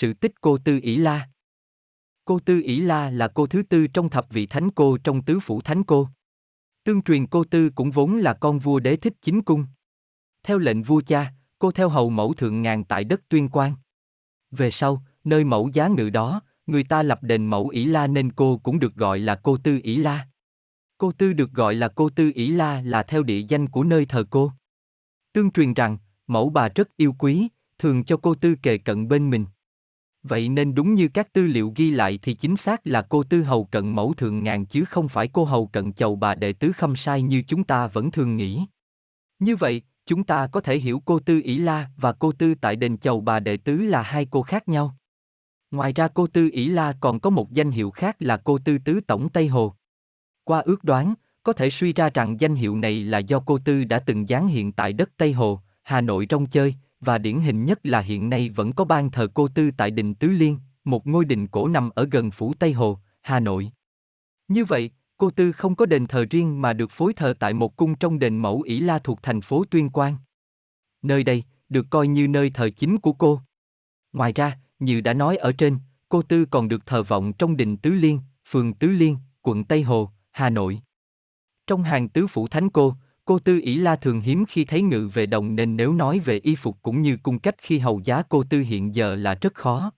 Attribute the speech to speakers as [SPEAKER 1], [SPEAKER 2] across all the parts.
[SPEAKER 1] sự tích cô Tư ỷ La. Cô Tư ỷ La là cô thứ tư trong thập vị thánh cô trong tứ phủ thánh cô. Tương truyền cô Tư cũng vốn là con vua đế thích chính cung. Theo lệnh vua cha, cô theo hầu mẫu thượng ngàn tại đất tuyên quang. Về sau, nơi mẫu giá ngự đó, người ta lập đền mẫu ỷ La nên cô cũng được gọi là cô Tư ỷ La. Cô Tư được gọi là cô Tư ỷ La là theo địa danh của nơi thờ cô. Tương truyền rằng, mẫu bà rất yêu quý, thường cho cô Tư kề cận bên mình. Vậy nên đúng như các tư liệu ghi lại thì chính xác là cô Tư hầu cận mẫu thường ngàn chứ không phải cô hầu cận chầu bà đệ tứ khâm sai như chúng ta vẫn thường nghĩ. Như vậy, chúng ta có thể hiểu cô Tư ỷ La và cô Tư tại đền chầu bà đệ tứ là hai cô khác nhau. Ngoài ra cô Tư ỷ La còn có một danh hiệu khác là cô Tư tứ tổng Tây Hồ. Qua ước đoán, có thể suy ra rằng danh hiệu này là do cô Tư đã từng giáng hiện tại đất Tây Hồ, Hà Nội trong chơi, và điển hình nhất là hiện nay vẫn có ban thờ cô Tư tại đình Tứ Liên, một ngôi đình cổ nằm ở gần phủ Tây Hồ, Hà Nội. Như vậy, cô Tư không có đền thờ riêng mà được phối thờ tại một cung trong đền Mẫu ỷ La thuộc thành phố Tuyên Quang. Nơi đây, được coi như nơi thờ chính của cô. Ngoài ra, như đã nói ở trên, cô Tư còn được thờ vọng trong đình Tứ Liên, phường Tứ Liên, quận Tây Hồ, Hà Nội. Trong hàng tứ phủ thánh cô, cô Tư ỷ La thường hiếm khi thấy ngự về đồng nên nếu nói về y phục cũng như cung cách khi hầu giá cô Tư hiện giờ là rất khó.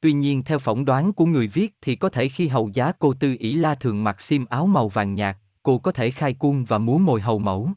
[SPEAKER 1] Tuy nhiên theo phỏng đoán của người viết thì có thể khi hầu giá cô Tư ỷ La thường mặc xiêm áo màu vàng nhạt, cô có thể khai cung và múa mồi hầu mẫu.